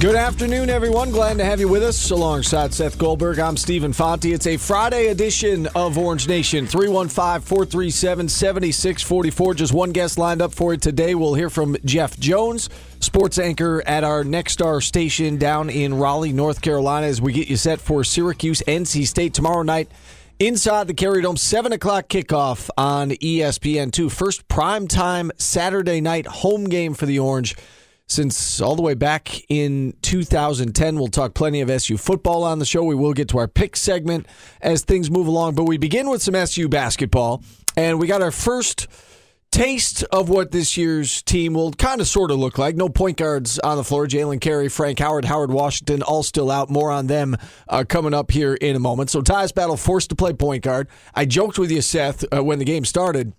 Good afternoon, everyone. Glad to have you with us alongside Seth Goldberg. I'm Stephen Fonte. It's a Friday edition of Orange Nation. 315 437 7644. Just one guest lined up for you today. We'll hear from Jeff Jones, sports anchor at our Nexstar station down in Raleigh, North Carolina, as we get you set for Syracuse NC State tomorrow night inside the Carrier Dome. 7 o'clock kickoff on ESPN2. First primetime Saturday night home game for the Orange since all the way back in 2010. We'll talk plenty of SU football on the show. We will get to our pick segment as things move along, but we begin with some SU basketball, and we got our first taste of what this year's team will kind of sort of look like. No point guards on the floor. Jalen Carey, Frank Howard, Howard Washington, all still out. More on them uh, coming up here in a moment. So Tyus Battle forced to play point guard. I joked with you, Seth, uh, when the game started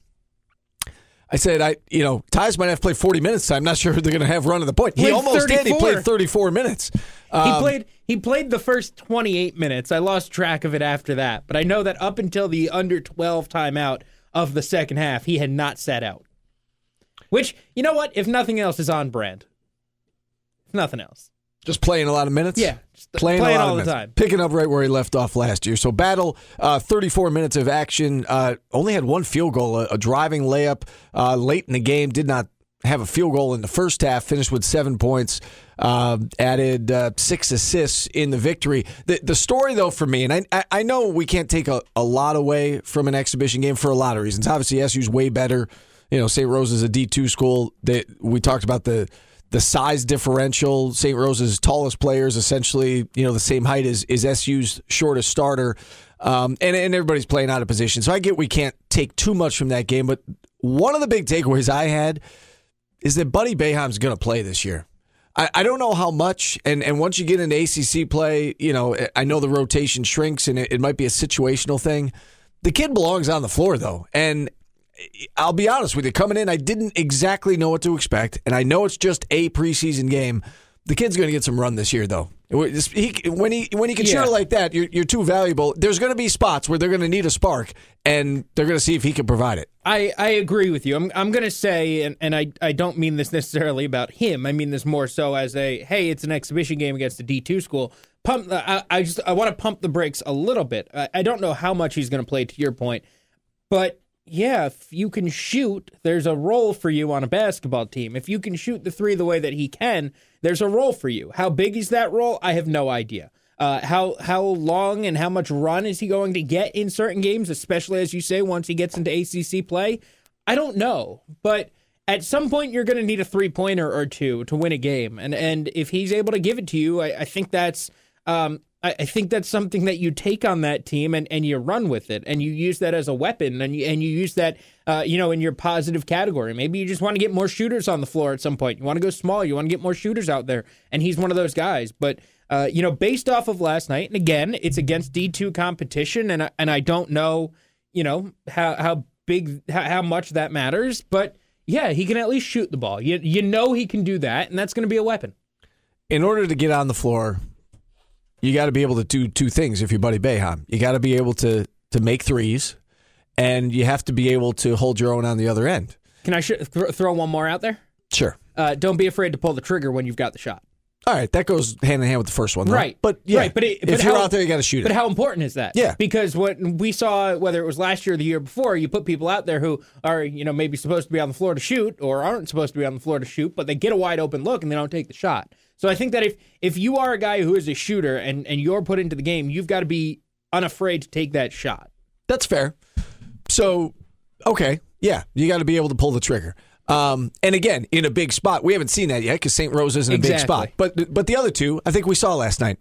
I said, I you know, Tyus might have played 40 minutes. I'm not sure who they're going to have running the point. He almost 34. did. He played 34 minutes. Um, he played he played the first 28 minutes. I lost track of it after that, but I know that up until the under 12 timeout of the second half, he had not sat out. Which, you know what? If nothing else is on brand. If nothing else. Just playing a lot of minutes? Yeah. Playing, playing all the time. Picking up right where he left off last year. So, Battle, uh, 34 minutes of action. Uh, only had one field goal, a, a driving layup uh, late in the game. Did not have a field goal in the first half. Finished with seven points. Uh, added uh, six assists in the victory. The, the story, though, for me, and I, I know we can't take a, a lot away from an exhibition game for a lot of reasons. Obviously, SU's way better. You know, St. Rose is a D2 school. They, we talked about the the size differential. St. Rose's tallest player is essentially you know the same height as is SU's shortest starter, um, and and everybody's playing out of position. So I get we can't take too much from that game, but one of the big takeaways I had is that Buddy Boeheim's going to play this year. I, I don't know how much, and, and once you get into ACC play, you know I know the rotation shrinks and it, it might be a situational thing. The kid belongs on the floor though, and I'll be honest with you. Coming in, I didn't exactly know what to expect, and I know it's just a preseason game. The kid's going to get some run this year, though. He, when he when he can yeah. like that, you're, you're too valuable. There's going to be spots where they're going to need a spark, and they're going to see if he can provide it. I, I agree with you. I'm I'm going to say, and, and I, I don't mean this necessarily about him. I mean this more so as a hey, it's an exhibition game against a D2 school. Pump. Uh, I, I just I want to pump the brakes a little bit. I, I don't know how much he's going to play. To your point, but yeah, if you can shoot, there's a role for you on a basketball team. If you can shoot the three the way that he can, there's a role for you. How big is that role? I have no idea. Uh, how how long and how much run is he going to get in certain games, especially as you say once he gets into ACC play? I don't know, but at some point you're going to need a three pointer or two to win a game, and and if he's able to give it to you, I, I think that's um, I, I think that's something that you take on that team and, and you run with it and you use that as a weapon and you and you use that uh, you know in your positive category. Maybe you just want to get more shooters on the floor at some point. You want to go small. You want to get more shooters out there, and he's one of those guys. But uh, you know, based off of last night, and again, it's against D two competition, and I, and I don't know, you know how how big how, how much that matters, but yeah, he can at least shoot the ball. You you know he can do that, and that's going to be a weapon. In order to get on the floor, you got to be able to do two things if you're Buddy Boeheim. You got to be able to to make threes, and you have to be able to hold your own on the other end. Can I sh- th- throw one more out there? Sure. Uh, don't be afraid to pull the trigger when you've got the shot. All right, that goes hand in hand with the first one, though. Right. But yeah, right. But it, if but you're how- out there, you got to shoot But it. how important is that? Yeah. Because what we saw, whether it was last year or the year before, you put people out there who are, you know, maybe supposed to be on the floor to shoot or aren't supposed to be on the floor to shoot, but they get a wide open look and they don't take the shot. So I think that if if you are a guy who is a shooter and and you're put into the game, you've got to be unafraid to take that shot. That's fair. So, okay, yeah, you got to be able to pull the trigger. Um, and again, in a big spot, we haven't seen that yet because St. Rose isn't a big spot. But but the other two, I think we saw last night.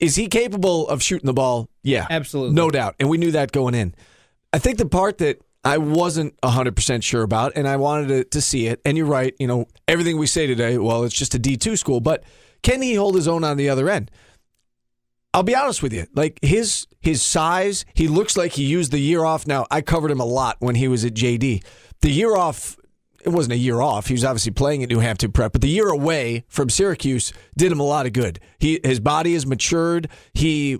Is he capable of shooting the ball? Yeah, Absolutely. no doubt. And we knew that going in. I think the part that I wasn't 100% sure about, and I wanted to, to see it, and you're right, you know, everything we say today, well, it's just a D2 school, but can he hold his own on the other end? I'll be honest with you. Like his his size, he looks like he used the year off. Now I covered him a lot when he was at JD. The year off, it wasn't a year off. He was obviously playing at New Hampton Prep, but the year away from Syracuse did him a lot of good. He his body has matured. He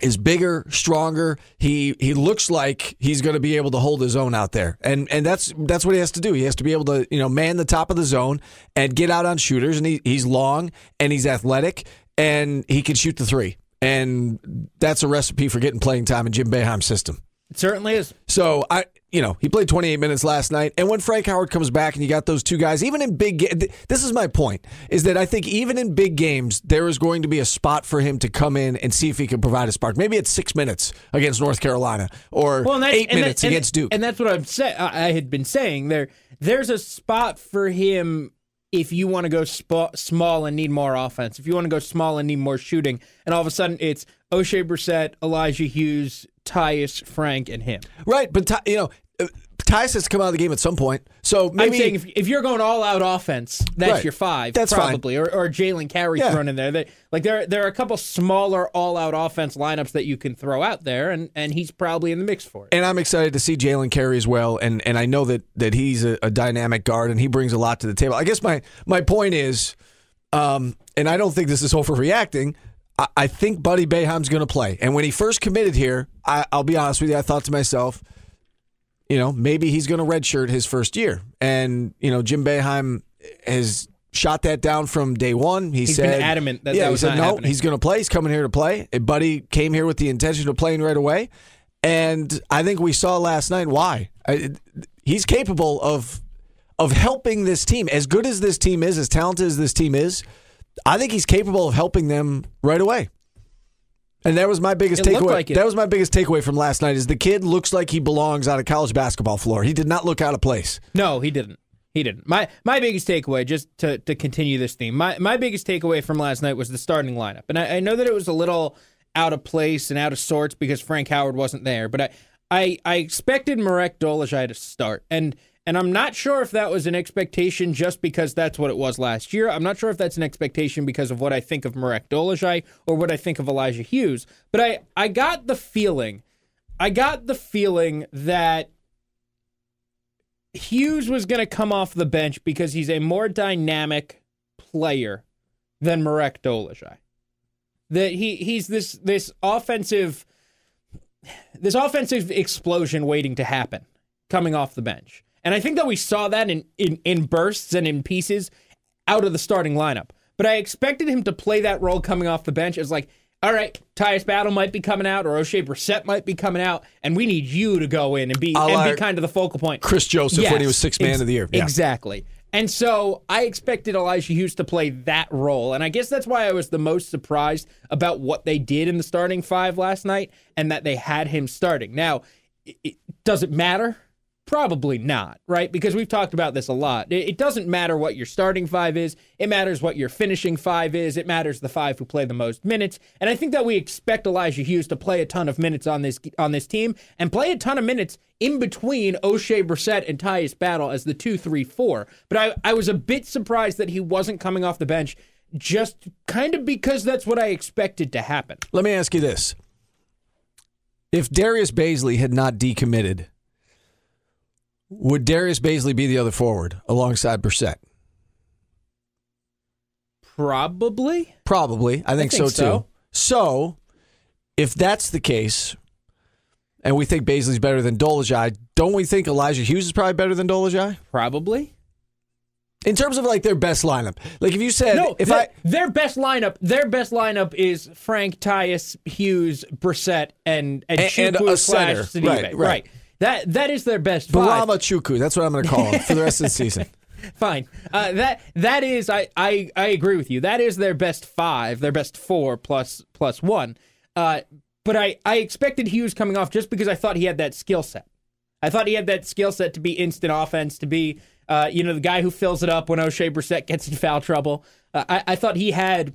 is bigger, stronger. He he looks like he's going to be able to hold his own out there, and and that's that's what he has to do. He has to be able to you know man the top of the zone and get out on shooters. And he, he's long and he's athletic and he can shoot the three. And that's a recipe for getting playing time in Jim Boeheim's system. It certainly is. So I, you know, he played 28 minutes last night, and when Frank Howard comes back, and you got those two guys, even in big, ga- this is my point, is that I think even in big games, there is going to be a spot for him to come in and see if he can provide a spark. Maybe it's six minutes against North Carolina, or Well, eight that- minutes and- against Duke. And that's what I've said. I I had been saying there. There's a spot for him if you want to go sp- small and need more offense. If you want to go small and need more shooting, and all of a sudden it's Oshae Brissett, Elijah Hughes, Tyus, Frank, and him. right, but Ty, you know, uh, Tyus has to come out of the game at some point. So maybe I'm saying if, if you're going all out offense, that's Right. your five, That's fine. probably, or, or Jalen Carey Yeah. thrown in there. They, like there, there are a couple smaller all out offense lineups that you can throw out there, and, and he's probably in the mix for it. and I'm excited to see Jalen Carey as well. And and I know that that he's a, a dynamic guard and he brings a lot to the table. I guess my my point is, um, and I don't think this is overreacting. I, I think Buddy Boeheim's going to play. And when he first committed here, I, I'll be honest with you, I thought to myself, you know, maybe he's going to redshirt his first year. And you know, Jim Boeheim has shot that down from day one. He He's been said adamant that yeah, that he said no, happening. he's going to play. He's coming here to play. And Buddy came here with the intention of playing right away. And I think we saw last night why. I, he's capable of of helping this team. As good as this team is, as talented as this team is, I think he's capable of helping them right away. And that was my biggest It takeaway. like. That was my biggest takeaway from last night. Is the kid looks like he belongs on a college basketball floor. He did not look out of place. No, he didn't. He didn't. My my biggest takeaway, just to, to continue this theme, my, my biggest takeaway from last night was the starting lineup. And I, I know that it was a little out of place and out of sorts because Frank Howard wasn't there, but I I, I expected Marek Dolezaj to start. And and I'm not sure if that was an expectation just because that's what it was last year. I'm not sure if that's an expectation because of what I think of Marek Dolezaj or what I think of Elijah Hughes. But I, I got the feeling, I got the feeling that Hughes was going to come off the bench because he's a more dynamic player than Marek Dolezaj. That he he's this this offensive this offensive explosion waiting to happen coming off the bench. And I think that we saw that in, in, in bursts and in pieces out of the starting lineup. But I expected him to play that role coming off the bench as like, all right, Tyus Battle might be coming out or Oshae Brissett might be coming out, and we need you to go in and be la and be kind of the focal point. Kris Joseph when he was sixth man ex- of the year. Yeah. Exactly. And so I expected Elijah Hughes to play that role. And I guess that's why I was the most surprised about what they did in the starting five last night and that they had him starting. Now, it, it- does it matter? Probably not, right? Because we've talked about this a lot. It, doesn't matter what your starting five is. It matters what your finishing five is. It matters the five who play the most minutes. And I think that we expect Elijah Hughes to play a ton of minutes on this on this team and play a ton of minutes in between Oshae Brissett and Tyus Battle as the two, three, four. But I, I was a bit surprised that he wasn't coming off the bench just kind of because that's what I expected to happen. Let me ask you this: If Darius Bazley had not decommitted, would Darius Bazley be the other forward alongside Brissett? Probably. Probably. I think, think so so. too. So, if that's the case, and we think Bazley's better than Dolezaj, don't we think Elijah Hughes is probably better than Dolezaj? Probably. In terms of like their best lineup, like if you said No, if their, I their best lineup, their best lineup is Frank, Tyus, Hughes, Brissett, and and, And- and a slash center. Sidibe. Right, right. That that is their best five. Bourama Chuku, that's what I'm going to call him for the rest of the season. Fine. Uh, that that is I, I I agree with you. That is their best five, their best four plus plus one. Uh, but I I expected Hughes coming off just because I thought he had that skill set. I thought he had that skill set to be instant offense, to be uh, you know the guy who fills it up when Oshae Brissett gets in foul trouble. Uh, I, I thought he had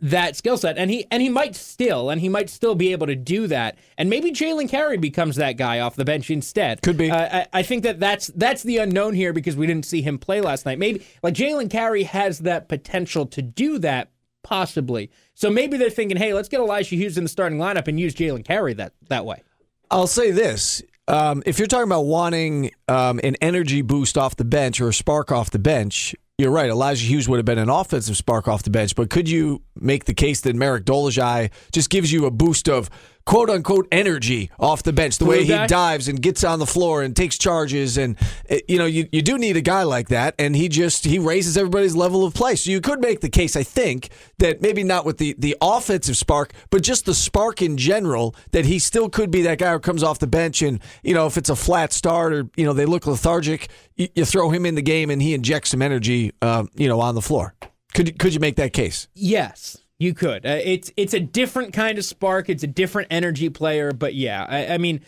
that skill set, and he and he might still, and he might still be able to do that. And maybe Jalen Carey becomes that guy off the bench instead. Could be. Uh, I, I think that that's that's the unknown here because we didn't see him play last night. Maybe like Jalen Carey has that potential to do that, possibly. So maybe they're thinking, hey, let's get Elijah Hughes in the starting lineup and use Jalen Carey that that way. I'll say this. Um, if you're talking about wanting um, an energy boost off the bench or a spark off the bench, you're right. Elijah Hughes would have been an offensive spark off the bench, but could you make the case that Marek Dolezaj just gives you a boost of quote unquote energy off the bench? The way he dives and gets on the floor and takes charges, and uh, you know you, you do need a guy like that, and he just he raises everybody's level of play. So you could make the case, I think, that maybe not with the the offensive spark, but just the spark in general, that he still could be that guy who comes off the bench, and you know if it's a flat start or you know they look lethargic, you, you throw him in the game and he injects some energy, um, you know, on the floor. Could could you make that case? Yes, you could. Uh, it's it's a different kind of spark. It's a different energy player. But yeah, I, I mean,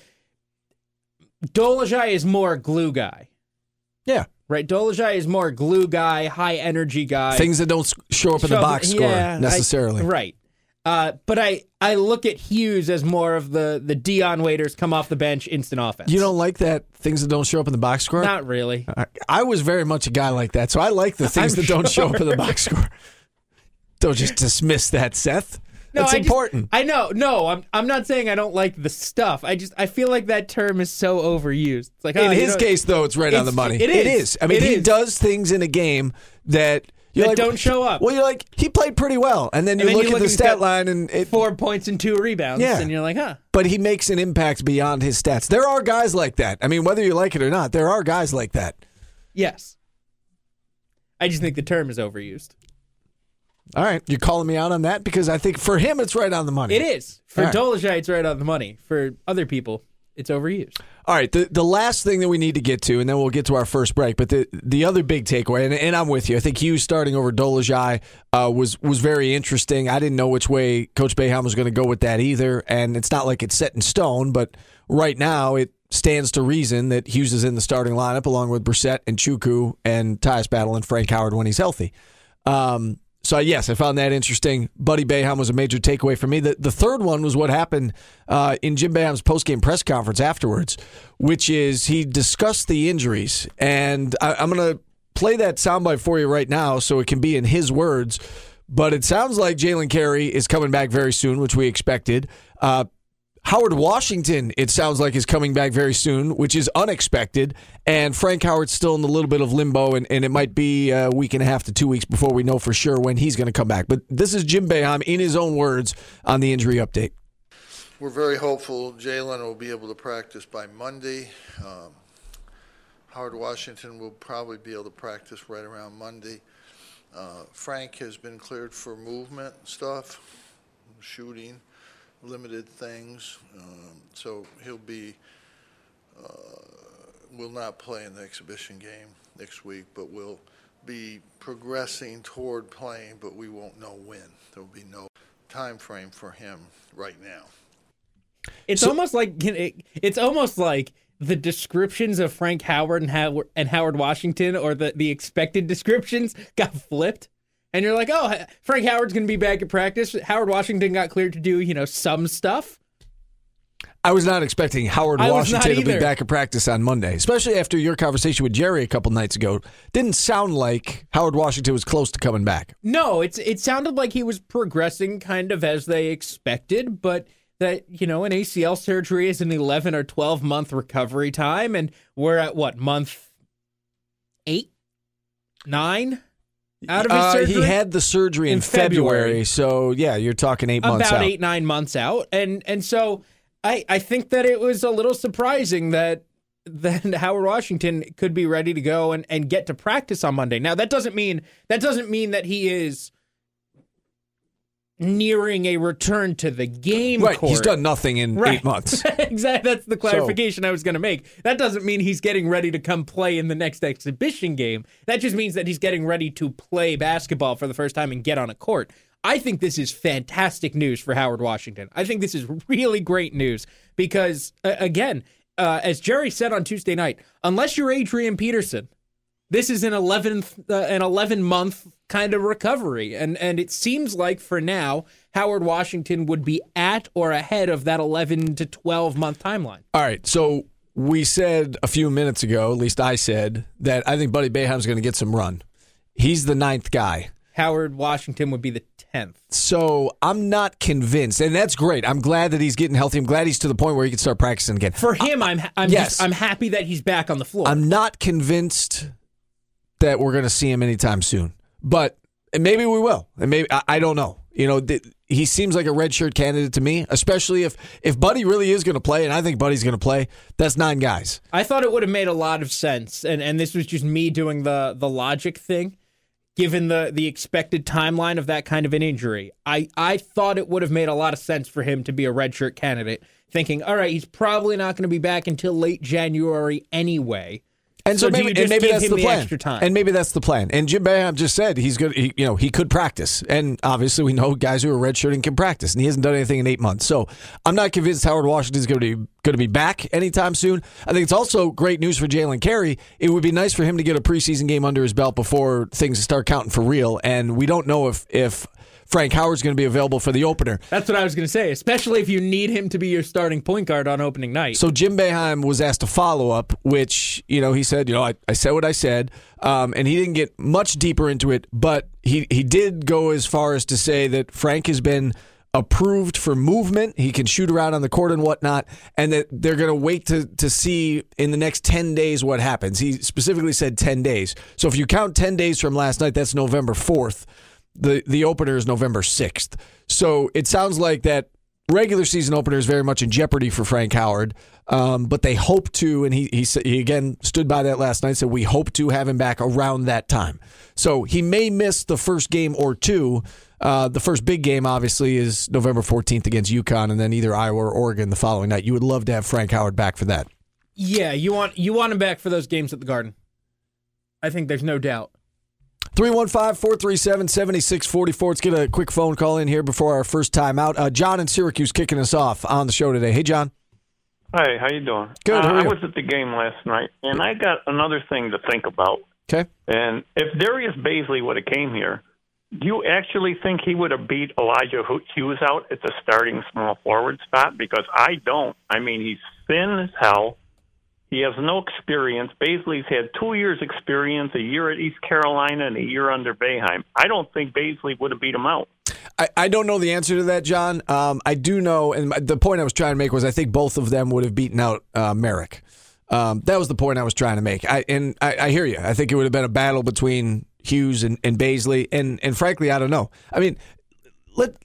Dolezaj is more glue guy, Yeah, right? Dolezaj is more glue guy, high energy guy. things that don't show up in the box score yeah, I- necessarily. right. Uh, but I, I look at Hughes as more of the the Dion Waiters come off the bench instant offense. You don't like that things that don't show up in the box score? not really. I, I was very much a guy like that, so I like the things I'm that don't show up in the box score. Don't just dismiss that, Seth. No, That's I just- important. I know. No, I'm I'm not saying I don't like the stuff. I just I feel like that term is so overused. It's like in oh, you his know- case, though, it's right on the money. it It is. is. I mean, It he is. does things in a game that you're like, don't show up. Well, you're like, he played pretty well, and then you And then look you at the stat line, and it, four points and two rebounds, Yeah. and you're like, huh? but he makes an impact beyond his stats. There are guys like that. I mean, whether you like it or not, there are guys like that. Yes. I just think the term is overused. All right, you're calling me out on that because I think for him, it's right on the money. It is for All right. Dolezaj, it's right on the money. For other people, it's overused. All right, the the last thing that we need to get to, and then we'll get to our first break. But the the other big takeaway, and, and I'm with you. I think Hughes starting over Dolezaj uh, was was very interesting. I didn't know which way Coach Boeheim was going to go with that either, and it's not like it's set in stone. But right now, it stands to reason that Hughes is in the starting lineup along with Brissett and Chuku and Tyus Battle and Frank Howard when he's healthy. Um, so yes, I found that interesting. Buddy Boeheim was a major takeaway for me. The the third one was what happened uh, in Jim Boeheim's postgame press conference afterwards, which is he discussed the injuries, and I, I'm going to play that soundbite for you right now, so it can be in his words. But it sounds like Jalen Carey is coming back very soon, which we expected. Uh, Howard Washington, it sounds like, is coming back very soon, which is unexpected. And Frank Howard's still in a little bit of limbo, and, and it might be a week and a half to two weeks before we know for sure when he's going to come back. But this is Jim Boeheim in his own words on the injury update. We're very hopeful Jalen will be able to practice by Monday. Um, Howard Washington will probably be able to practice right around Monday. Uh, Frank has been cleared for movement stuff, shooting, limited things. Um, so he'll be, uh, will not play in the exhibition game next week, but will be progressing toward playing, but we won't know when. There'll be no time frame for him right now. It's So- almost like it, it's almost like the descriptions of Frank Howard and Howard and Howard Washington, or the the expected descriptions, got flipped. And you're like, oh, Frank Howard's going to be back at practice. Howard Washington got cleared to do, you know, some stuff. I was not expecting Howard I Washington to be back at practice on Monday, especially after your conversation with Jerry a couple nights ago. Didn't sound like Howard Washington was close to coming back. No, it's it sounded like he was progressing kind of as they expected, but that you know an ACL surgery is an 11 or 12 month recovery time, and we're at what month eight, nine out of his Uh, surgery. he had the surgery in, In February. February. so yeah, you're talking eight months about out. eight nine months out, and and so I I think that it was a little surprising that then Howard Washington could be ready to go and, and get to practice on Monday. Now that doesn't mean that doesn't mean that he is nearing a return to the game. Right. court. He's done nothing in Right. eight months. exactly. That's the clarification I was going to make. That doesn't mean he's getting ready to come play in the next exhibition game. That just means that he's getting ready to play basketball for the first time and get on a court. I think this is fantastic news for Howard Washington. I think this is really great news because, uh, again, uh, as Jerry said on Tuesday night, unless you're Adrian Peterson, this is an 11th uh, an 11 month kind of recovery and and it seems like for now Howard Washington would be at or ahead of that 11 to 12 month timeline. All right. So we said a few minutes ago, at least I said, that I think Buddy Boeheim's going to get some run. He's the ninth guy. Howard Washington would be the 10th. So I'm not convinced, and that's great. I'm glad that he's getting healthy. I'm glad he's to the point where he can start practicing again. For him I'm I'm Yes. just, I'm happy that he's back on the floor. I'm not convinced that we're going to see him anytime soon, but maybe we will. And maybe I, I don't know. You know, th- he seems like a redshirt candidate to me, especially if if Buddy really is going to play, and I think Buddy's going to play. That's nine guys. I thought it would have made a lot of sense, and and this was just me doing the the logic thing, given the the expected timeline of that kind of an injury. I I thought it would have made a lot of sense for him to be a redshirt candidate, thinking, all right, he's probably not going to be back until late January anyway. And so, So maybe, and maybe that's the the plan. time? And maybe that's the plan. And Jim Boeheim just said he's good. He, you know, he could practice. And obviously, we know guys who are redshirting can practice, and he hasn't done anything in eight months. So I'm not convinced Howard Washington's going to be going to be back anytime soon. I think it's also great news for Jalen Carey. It would be nice for him to get a preseason game under his belt before things start counting for real. And we don't know if if Frank Howard's going to be available for the opener. That's what I was going to say, especially if you need him to be your starting point guard on opening night. So Jim Boeheim was asked to follow up, which you know he said, you know, I, I said what I said, um, and he didn't get much deeper into it, but he he did go as far as to say that Frank has been approved for movement. He can shoot around on the court and whatnot, and that they're going to wait to to see in the next ten days what happens. He specifically said ten days. So if you count ten days from last night, that's November fourth. The the opener is November sixth. So it sounds like that regular season opener is very much in jeopardy for Frank Howard. Um, but they hope to, and he he he again stood by that last night. Said we hope to have him back around that time. So he may miss the first game or two. Uh, the first big game, obviously, is November 14th against UConn, and then either Iowa or Oregon the following night. You would love to have Frank Howard back for that. yeah, you want you want him back for those games at the Garden. I think there's no doubt. 315 437 7644. Let's get a quick phone call in here before our first time out. Uh, John in Syracuse kicking us off on the show today. Hey, John. Hey, how you doing? Good, Uh, I was at the game last night, and I got another thing to think about. Okay. And if Darius Bazley would have came here, do you actually think he would have beat Elijah Hughes out at the starting small forward spot? Because I don't. I mean, he's thin as hell. He has no experience. Bazley's had two years' experience, a year at East Carolina and a year under Boeheim. I don't think Bazley would have beat him out. I, I don't know the answer to that, John. Um, I do know, and the point I was trying to make was I think both of them would have beaten out uh, Marek. Um, that was the point I was trying to make. I, and I, I hear you. I think it would have been a battle between Hughes and, and Bazley. And, and frankly, I don't know. I mean, let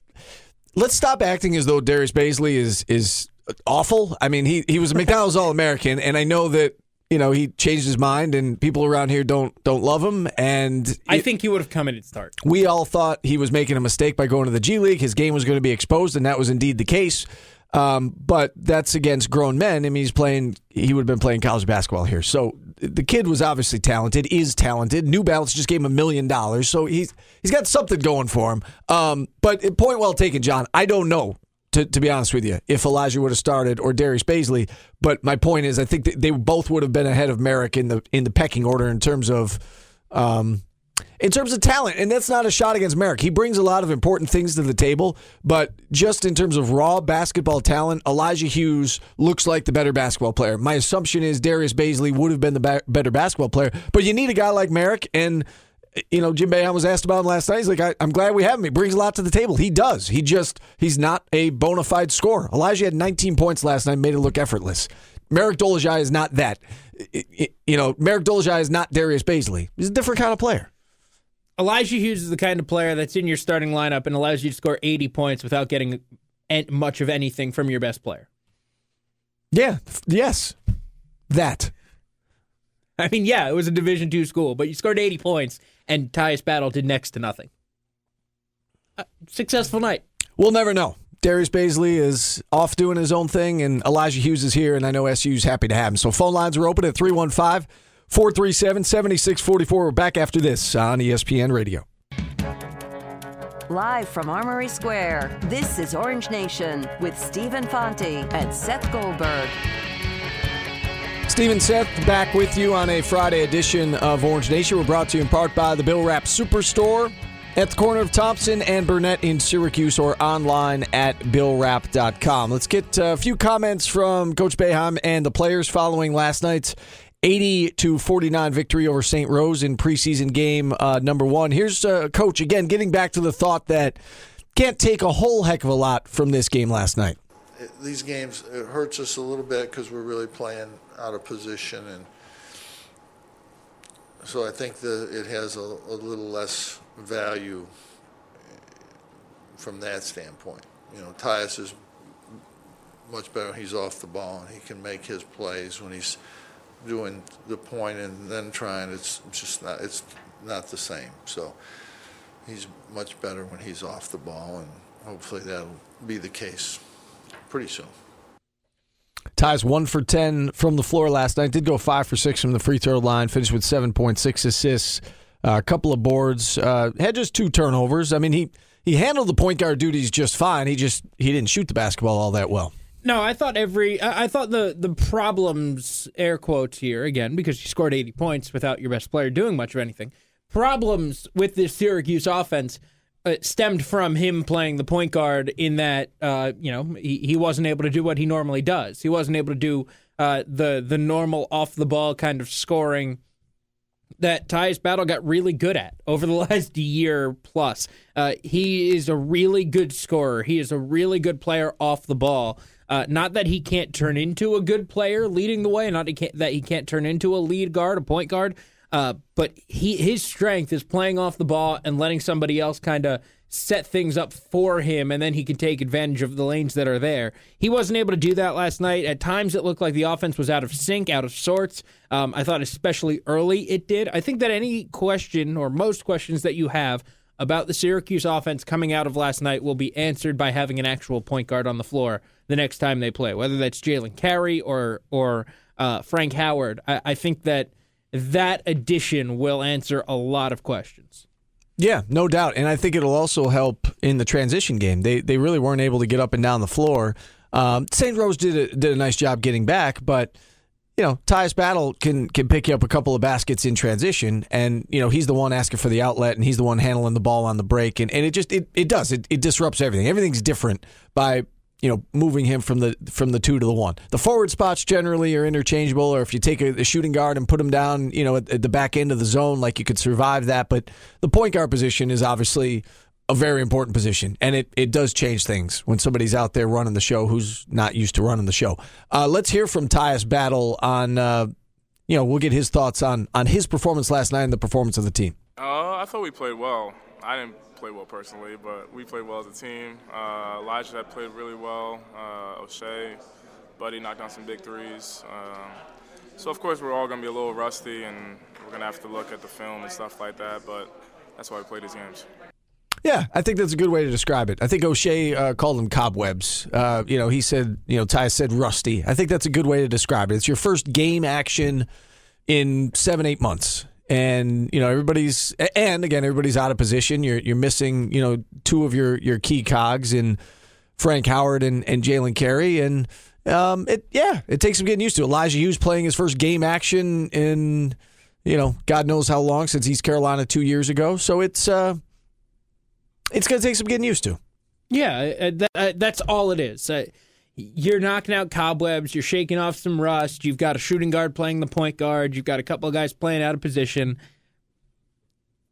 let's stop acting as though Darius Bazley is is awful. I mean, he he was a McDonald's All American, and I know that you know he changed his mind, and people around here don't don't love him. And I think he would have come in at start. we all thought he was making a mistake by going to the G League. His game was going to be exposed, and that was indeed the case. Um, but that's against grown men. I mean, he's playing. He would have been playing college basketball here. So the kid was obviously talented. Is talented. New Balance just gave him a million dollars, so he's he's got something going for him. Um, but point well taken, John. I don't know. To, to be honest with you, if Elijah would have started or Darius Bazley, but my point is, I think they both would have been ahead of Marek in the in the pecking order in terms of um, in terms of talent, and that's not a shot against Marek. He brings a lot of important things to the table, but just in terms of raw basketball talent, Elijah Hughes looks like the better basketball player. My assumption is Darius Bazley would have been the ba- better basketball player, but you need a guy like Marek, and you know Jim Boeheim was asked about him last night. He's like, I, "I'm glad we have him. He brings a lot to the table. He does. He just he's not a bona fide scorer. Elijah had 19 points last night, made it look effortless. Marek Dolezaj is not that. I- I- You know, Marek Dolezaj is not Darius Bazley. He's a different kind of player. Elijah Hughes is the kind of player that's in your starting lineup and allows you to score 80 points without getting much of anything from your best player. Yeah. Yes. that. I mean, yeah, it was a Division two school, but you scored 80 points, and Tyus Battle did next to nothing. Uh, successful night. We'll never know. Darius Bazley is off doing his own thing, and Elijah Hughes is here, and I know SU's happy to have him. So phone lines are open at 315 437 7644. We're back after this on ESPN Radio. Live from Armory Square, this is Orange Nation with Stephen Fonte and Seth Goldberg. Stephen Seth back with you on a Friday edition of Orange Nation. We're brought to you in part by the Bill Rapp Superstore at the corner of Thompson and Burnett in Syracuse or online at billrapp.com. Let's get a few comments from Coach Boeheim and the players following last night's 80 to 49 victory over St. Rose in preseason game uh, number one. Here's uh, Coach again getting back to the thought that can't take a whole heck of a lot from this game last night. These games it hurts us a little bit because we're really playing out of position, and so I think that it has a, a little less value from that standpoint. You know, Tyus is much better when he's off the ball, and he can make his plays when he's doing the point and then trying. It's just not. It's not the same. So he's much better when he's off the ball, and hopefully that'll be the case pretty soon. Tyus one for 10 from the floor last night. Did go five for six from the free throw line. Finished with 7.6 assists, uh, a couple of boards. Uh, had just two turnovers. I mean, he, he handled the point guard duties just fine. He just he didn't shoot the basketball all that well. No, I thought every I thought the the problems air quotes here again because you scored 80 points without your best player doing much of anything. Problems with this Syracuse offense uh, stemmed from him playing the point guard in that uh, you know he, he wasn't able to do what he normally does. He wasn't able to do uh, the the normal off the ball kind of scoring that Tyus Battle got really good at over the last year plus. Uh, he is a really good scorer. He is a really good player off the ball. Uh, not that he can't turn into a good player leading the way, not that he can't turn into a lead guard, a point guard. Uh, but he his strength is playing off the ball and letting somebody else kind of set things up for him, and then he can take advantage of the lanes that are there. He wasn't able to do that last night. At times, it looked like the offense was out of sync, out of sorts. Um, I thought, especially early, it did. I think that any question or most questions that you have about the Syracuse offense coming out of last night will be answered by having an actual point guard on the floor the next time they play, whether that's Jalen Carey or or uh, Frank Howard. I, I think that that addition will answer a lot of questions. Yeah, no doubt, and I think it'll also help in the transition game. They they really weren't able to get up and down the floor. Um, St. Rose did a, did a nice job getting back, but you know, Tyus Battle can can pick you up a couple of baskets in transition, and you know he's the one asking for the outlet, and he's the one handling the ball on the break, and, and it just it, it does it, it disrupts everything. Everything's different by you know moving him from the from the two to the one. The forward spots generally are interchangeable, or if you take a, a shooting guard and put him down, you know, at, at the back end of the zone, like you could survive that. But the point guard position is obviously a very important position, and it, it does change things when somebody's out there running the show who's not used to running the show. Uh, let's hear from Tyus Battle on, uh, you know, we'll get his thoughts on on his performance last night and the performance of the team. Uh, I thought we played well. I didn't play well personally, but we played well as a team. Uh, Elijah had played really well. Uh, Oshae, Buddy knocked down some big threes. Um, so of course we're all going to be a little rusty, and we're going to have to look at the film and stuff like that. But that's why we play these games. Yeah, I think that's a good way to describe it. I think Oshae uh, called them cobwebs. Uh, you know, he said, you know, Ty said rusty. I think that's a good way to describe it. It's your first game action in seven, eight months. And you know everybody's, and again everybody's out of position. You're you're missing you know two of your your key cogs in Frank Howard and, and Jalen Carey, and um, it yeah it takes some getting used to. Elijah Hughes playing his first game action in you know God knows how long since East Carolina two years ago. So it's uh, it's to take some getting used to. Yeah, uh, that, uh, that's all it is. You're knocking out cobwebs. You're shaking off some rust. You've got a shooting guard playing the point guard. You've got a couple of guys playing out of position.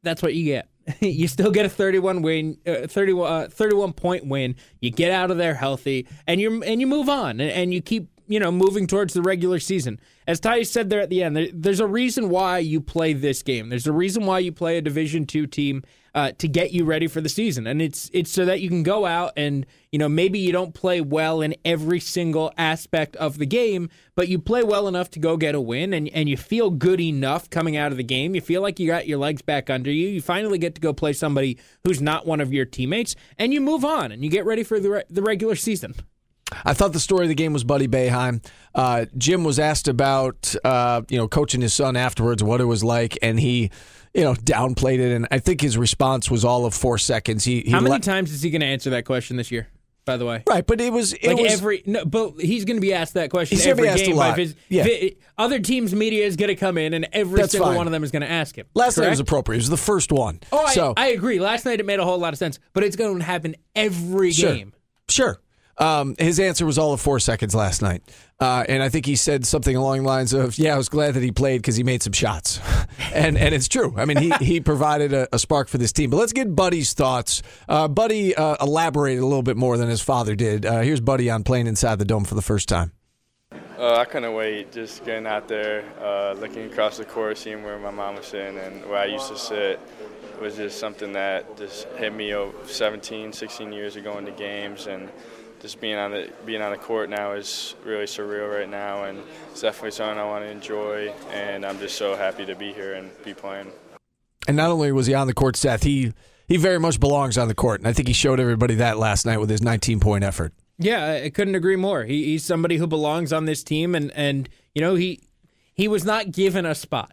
That's what you get. you still get a 31 win, uh, 31, uh, 31 point win. You get out of there healthy, and you and you move on, and, and you keep you know moving towards the regular season. As Ty said there at the end, there, there's a reason why you play this game. There's a reason why you play a Division two team uh, to get you ready for the season, and it's it's so that you can go out and you know maybe you don't play well in every single aspect of the game, but you play well enough to go get a win, and and you feel good enough coming out of the game. You feel like you got your legs back under you. You finally get to go play somebody who's not one of your teammates, and you move on and you get ready for the re- the regular season. I thought the story of the game was Buddy Boeheim. Uh, Jim was asked about uh, you know coaching his son afterwards, what it was like, and he you know downplayed it. And I think his response was all of four seconds. He, he how many let- times is he going to answer that question this year? By the way, right? But it was it like was, every no, but he's going to be asked that question He's gonna be every game. By his, Yeah. vi- other teams' media is going to come in, and every That's single fine. one of them is going to ask him. last night was appropriate. It was the first one. Oh, I, I agree. Last night it made a whole lot of sense, but it's going to happen every Sure. game. Sure. Um, his answer was all of four seconds last night. Uh, and I think he said something along the lines of, Yeah, I was glad that he played because he made some shots. and and it's true. I mean, he, he provided a, a spark for this team. But let's get Buddy's thoughts. Uh, Buddy uh, elaborated a little bit more than his father did. Uh, here's Buddy on playing inside the dome for the first time. Uh, I couldn't wait, just getting out there, uh, looking across the court, seeing where my mom was sitting and where I used to sit was just something that just hit me oh, 17, 16 years ago into games, and just being on the being on the court now is really surreal right now, and it's definitely something I want to enjoy, and I'm just so happy to be here and be playing. And not only was he on the court, Seth, he, he very much belongs on the court. And I think he showed everybody that last night with his 19 point effort. Yeah, I- I couldn't agree more. He, he's somebody who belongs on this team, and and you know he he was not given a spot.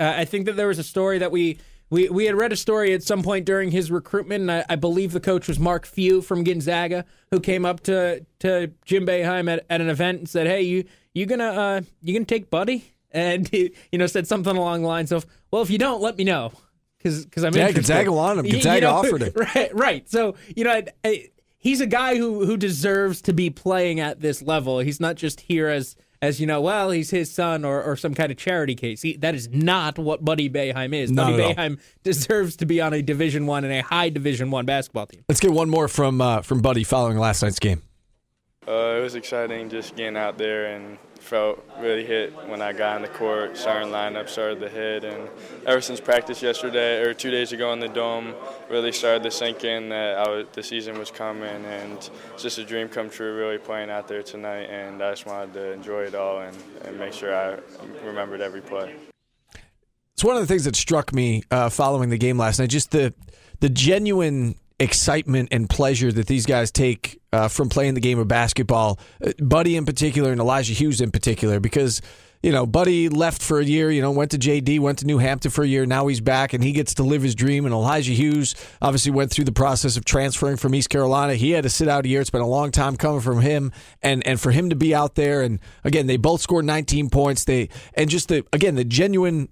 Uh, I think that there was a story that we. We, we had read a story at some point during his recruitment, and I, I believe the coach was Mark Few from Gonzaga, who came up to, to Jim Boeheim at, at an event and said, "Hey, you you gonna uh, you gonna take Buddy?" And he, you know said something along the lines of, "Well, if you don't, let me know, because I'm Yeah, interested." Gonzaga wanted him. You- you Gonzaga know, offered him. Right, right. So you know, I, I, he's a guy who who deserves to be playing at this level. He's not just here as as you know, well, he's his son or, or some kind of charity case. He, that is not what Buddy Boeheim is. Not Buddy at all. Deserves to be on a Division One and a high Division One basketball team. Let's get one more from uh, from Buddy following last night's game. Uh, it was exciting just getting out there and felt really hit when I got on the court, starting lineup, started to hit, and ever since practice yesterday or two days ago in the dome, really started to sink in that was, the season was coming, and it's just a dream come true, really playing out there tonight, and I just wanted to enjoy it all and, and make sure I remembered every play. It's one of the things that struck me uh, following the game last night. Just the the genuine excitement and pleasure that these guys take uh, from playing the game of basketball. Uh, Buddy in particular, and Elijah Hughes in particular, because you know Buddy left for a year. You know, went to JD, went to New Hampton for a year. Now he's back, and he gets to live his dream. And Elijah Hughes obviously went through the process of transferring from East Carolina. He had to sit out a year. It's been a long time coming from him, and and for him to be out there, and again, they both scored 19 points. They and just the again the genuine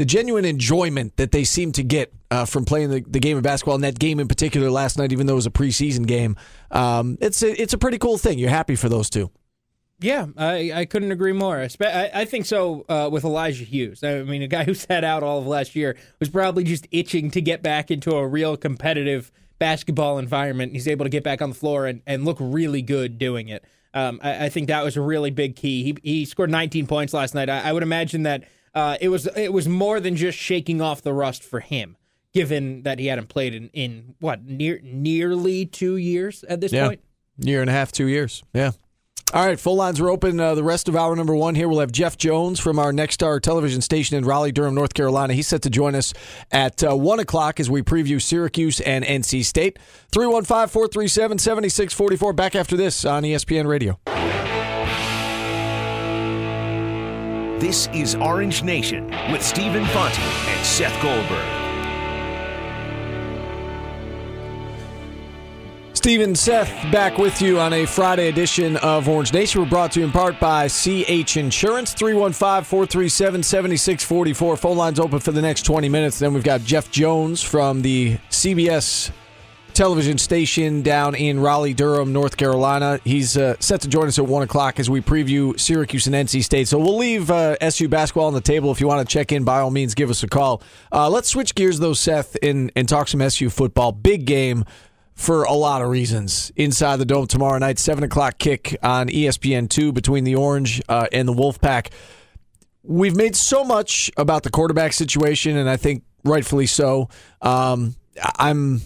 the genuine enjoyment that they seem to get uh, from playing the, the game of basketball and that game in particular last night, even though it was a preseason game, um, it's a, it's a pretty cool thing. You're happy for those two. Yeah, I, I couldn't agree more. I, I, think so uh, with Elijah Hughes. I mean, a guy who sat out all of last year was probably just itching to get back into a real competitive basketball environment. He's able to get back on the floor and, and look really good doing it. Um, I, I think that was a really big key. He, he scored 19 points last night. I, I would imagine that uh, it was it was more than just shaking off the rust for him, given that he hadn't played in, in what near nearly two years at this yeah, point. year and a half, two years. Yeah. All right, full lines are open. Uh, the rest of hour number one here, we'll have Jeff Jones from our Nexstar television station in Raleigh, Durham, North Carolina. He's set to join us at uh, 1 o'clock as we preview Syracuse and NC State. 315 437 7644. Back after this on ESPN Radio. This is Orange Nation with Stephen Fonte and Seth Goldberg. Stephen, Seth back with you on a Friday edition of Orange Nation. We're brought to you in part by CH Insurance, 315 437 7644. Phone lines open for the next 20 minutes. Then we've got Jeff Jones from the CBS television station down in Raleigh, Durham, North Carolina. He's uh, set to join us at 1 o'clock as we preview Syracuse and NC State. So we'll leave uh, SU basketball on the table. If you want to check in, by all means, give us a call. Uh, let's switch gears, though, Seth, and, and talk some SU football. Big game for a lot of reasons. Inside the Dome tomorrow night, 7 o'clock kick on E ESPN2 between the Orange uh, and the Wolfpack. We've made so much about the quarterback situation, and I think rightfully so. Um, I'm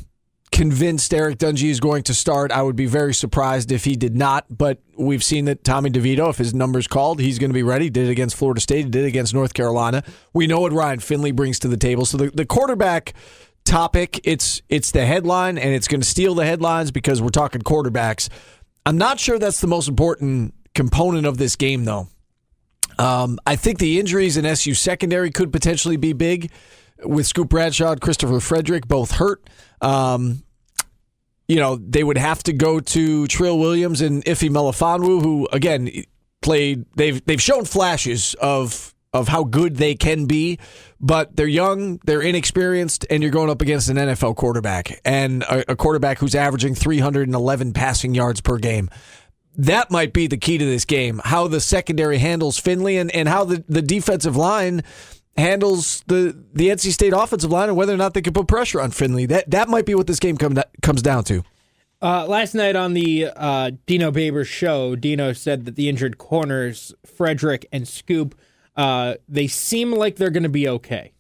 convinced Eric Dungey is going to start. I would be very surprised if he did not, but we've seen that Tommy DeVito, if his number's called, he's going to be ready. Did it against Florida State, did it against North Carolina. We know what Ryan Finley brings to the table. So the, the quarterback topic, it's it's the headline and it's going to steal the headlines because we're talking quarterbacks. I'm not sure that's the most important component of this game though. Um, I think the injuries in SU secondary could potentially be big with Scoop Bradshaw and Christopher Frederick both hurt. Um, you know, they would have to go to Trill Williams and Ife Melifonwu, who again played. They've they've shown flashes of of how good they can be, but they're young, they're inexperienced, and you're going up against an NFL quarterback and a, a quarterback who's averaging 311 passing yards per game. That might be the key to this game. How the secondary handles Finley and, and how the, the defensive line handles the the NC State offensive line and whether or not they can put pressure on Finley. That that might be what this game come, comes down to. Uh, last night on the uh, Dino Babers show, Dino said that the injured corners, Fredrick and Scoop, uh, they seem like they're going to be okay.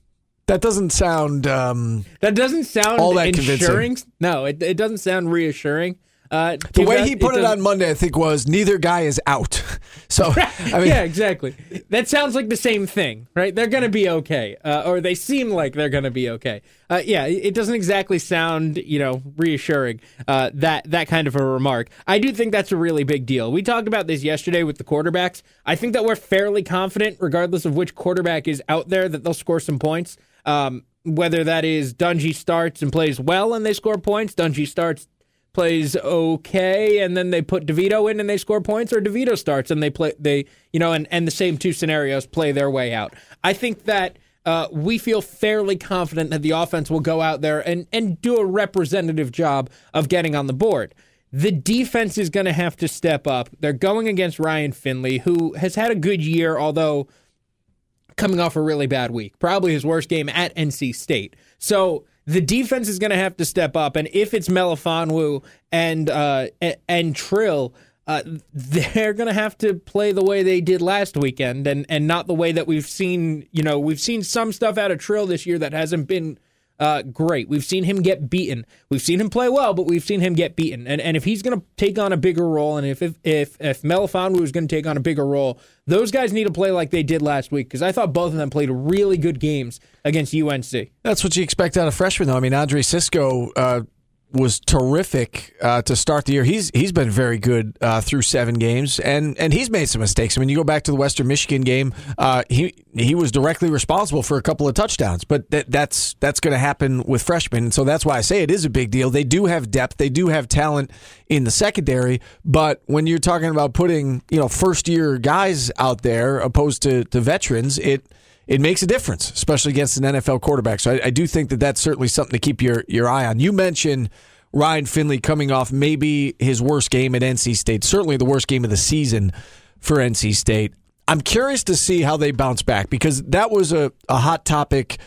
That doesn't sound. Um, that doesn't sound all that ensuring. convincing. No, it, it doesn't sound reassuring. Uh, The way he put it, doesn't- on Monday, I think, was neither guy is out. So I mean, yeah, exactly. That sounds like the same thing, right? They're going to be okay, uh, or they seem like they're going to be okay. Uh, yeah, it it doesn't exactly sound, you know, reassuring. Uh, that that kind of a remark. I do think that's a really big deal. We talked about this yesterday with the quarterbacks. I think that we're fairly confident, regardless of which quarterback is out there, that they'll score some points. Um, whether that is Dungey starts and plays well and they score points, Dungey starts plays okay and then they put DeVito in and they score points or DeVito starts and they play they you know and and the same two scenarios play their way out. I think that uh, we feel fairly confident that the offense will go out there and and do a representative job of getting on the board. The defense is going to have to step up. They're going against Ryan Finley, who has had a good year, although coming off a really bad week, probably his worst game at NC State. So the defense is going to have to step up, and if it's Melifonwu and uh, and Trill, uh, they're going to have to play the way they did last weekend, and and not the way that we've seen. You know, we've seen some stuff out of Trill this year that hasn't been. Uh, great. We've seen him get beaten. We've seen him play well, but we've seen him get beaten. And and if he's going to take on a bigger role, and if if if, if Melifonwu is going to take on a bigger role, those guys need to play like they did last week because I thought both of them played really good games against UNC. That's what you expect out of freshmen, though. I mean, Andre Cisco uh, was terrific uh, to start the year. He's he's been very good uh, through seven games, and and he's made some mistakes. I mean, you go back to the Western Michigan game, uh, he he was directly responsible for a couple of touchdowns, but that that's that's going to happen with freshmen, and so that's why I say it is a big deal. They do have depth, they do have talent in the secondary, but when you're talking about putting you know first year guys out there opposed to to veterans, it it makes a difference, especially against an NFL quarterback. So I, I do think that that's certainly something to keep your, your eye on. You mentioned Ryan Finley coming off maybe his worst game at NC State, certainly the worst game of the season for NC State. I'm curious to see how they bounce back because that was a, a hot topic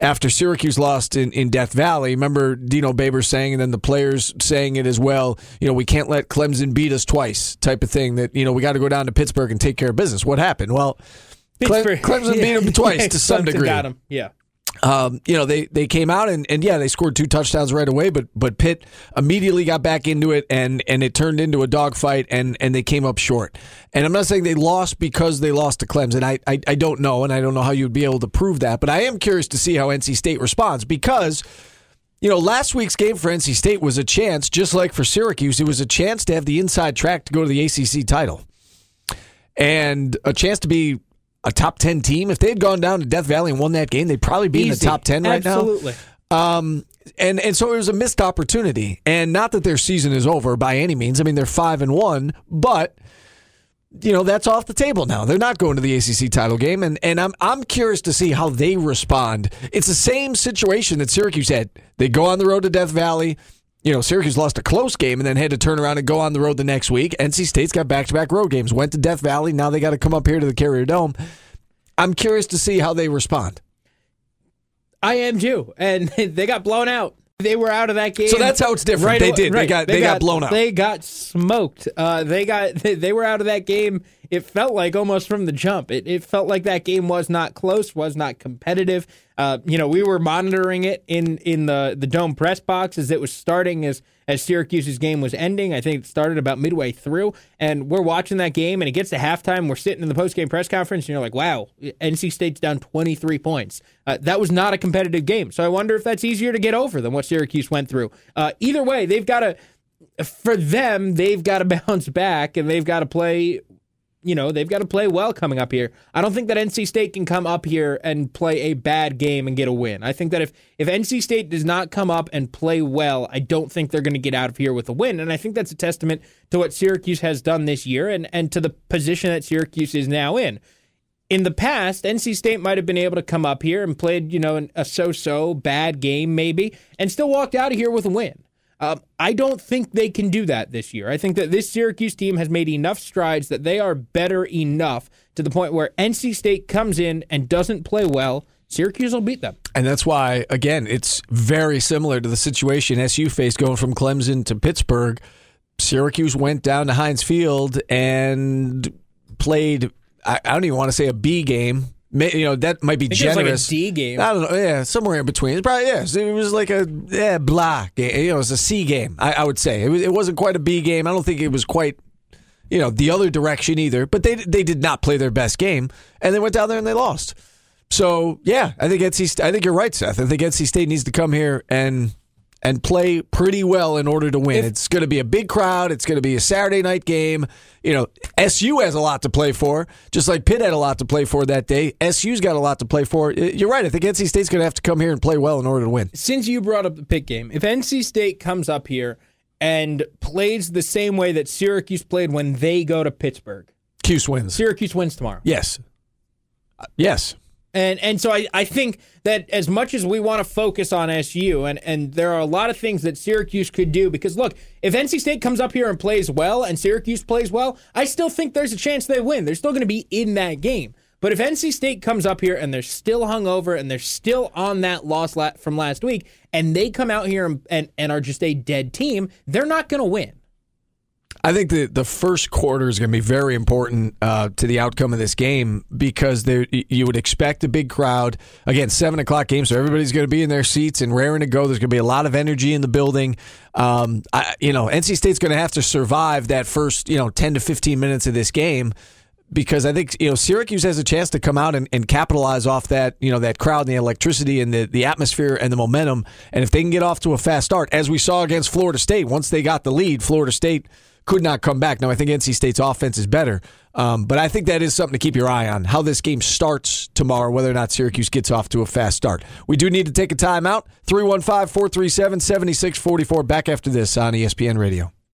after Syracuse lost in, in Death Valley. Remember Dino Baber saying, and then the players saying it as well, you know, we can't let Clemson beat us twice type of thing that, you know, we got to go down to Pittsburgh and take care of business. What happened? Well, Pittsburgh- Clemson beat them twice to some Clemson degree. Got him. Yeah. Um, you know, they, they came out and, and yeah, they scored two touchdowns right away, but but Pitt immediately got back into it and, and it turned into a dogfight and, and they came up short. And I'm not saying they lost because they lost to Clemson. I, I I don't know, and I don't know how you'd be able to prove that, but I am curious to see how NC State responds because you know, last week's game for NC State was a chance, just like for Syracuse, it was a chance to have the inside track to go to the ACC title and a chance to be a top 10 team. If they had gone down to Death Valley and won that game, they'd probably be in the top 10 right Absolutely. now. Absolutely. Um, and, and so it was a missed opportunity. And not that their season is over by any means. I mean, they're 5 and 1, but you know that's off the table now. They're not going to the ACC title game, and and I'm I'm curious to see how they respond. It's the same situation that Syracuse had. They go on the road to Death Valley. You know, Syracuse lost a close game and then had to turn around and go on the road the next week. NC State's got back to back road games. Went to Death Valley. Now they got to come up here to the Carrier Dome. I'm curious to see how they respond. I am too, and they got blown out. They were out of that game. So that's how it's different. They away- did. They got- they got blown out. They got smoked. Uh, they got they, they were out of that game. It felt like almost from the jump. It, it felt like that game was not close, was not competitive. Uh, you know, we were monitoring it in in the the dome press box as it was starting as as Syracuse's game was ending. I think it started about midway through, and we're watching that game, and it gets to halftime. We're sitting in the post game press conference, and you're like, "Wow, NC State's down 23 points." Uh, that was not a competitive game, so I wonder if that's easier to get over than what Syracuse went through. Uh, either way, they've got to. For them, they've got to bounce back, and they've got to play you know, they've got to play well coming up here. I don't think that NC State can come up here and play a bad game and get a win. I think that if if NC State does not come up and play well, I don't think they're going to get out of here with a win. And I think that's a testament to what Syracuse has done this year and and to the position that Syracuse is now in. In the past, NC State might have been able to come up here and played, you know, a so-so bad game maybe and still walked out of here with a win. Um, I don't think they can do that this year. I think that this Syracuse team has made enough strides that they are better enough to the point where NC State comes in and doesn't play well. Syracuse will beat them. And that's why, again, it's very similar to the situation SU faced going from Clemson to Pittsburgh. Syracuse went down to Heinz Field and played, I, I don't even want to say a B game, you know that might be generous. Like D game. I don't know. Yeah, somewhere in between. It's probably yeah. It was like a yeah blah. Game. You know, it was a C game. I, I would say it, was, it wasn't quite a B game. I don't think it was quite you know the other direction either. But they they did not play their best game, and they went down there and they lost. So yeah, I think NC. I think you're right, Seth. I think NC State needs to come here and and play pretty well in order to win. If, it's going to be a big crowd. It's going to be a Saturday night game. You know, SU has a lot to play for, just like Pitt had a lot to play for that day. SU's got a lot to play for. You're right. I think NC State's going to have to come here and play well in order to win. Since you brought up the Pitt game, if NC State comes up here and plays the same way that Syracuse played when they go to Pittsburgh, Cuse wins. Syracuse wins tomorrow. Yes. Uh, yes. And and so I, I think that as much as we want to focus on SU, and, and there are a lot of things that Syracuse could do, because look, if NC State comes up here and plays well and Syracuse plays well, I still think there's a chance they win. They're still going to be in that game. But if NC State comes up here and they're still hungover and they're still on that loss from last week, and they come out here and, and, and are just a dead team, they're not going to win. I think the the first quarter is going to be very important uh, to the outcome of this game because there you would expect a big crowd. Again, seven o'clock game, so everybody's going to be in their seats and raring to go. There's going to be a lot of energy in the building. Um, I, you know, NC State's going to have to survive that first you know ten to fifteen minutes of this game because I think you know Syracuse has a chance to come out and, and, capitalize off that you know that crowd and the electricity and the, the atmosphere and the momentum. And if they can get off to a fast start, as we saw against Florida State, once they got the lead, Florida State could not come back. Now, I think NC State's offense is better, um, but I think that is something to keep your eye on how this game starts tomorrow, whether or not Syracuse gets off to a fast start. We do need to take a timeout. 315 437 7644. Back after this on ESPN Radio.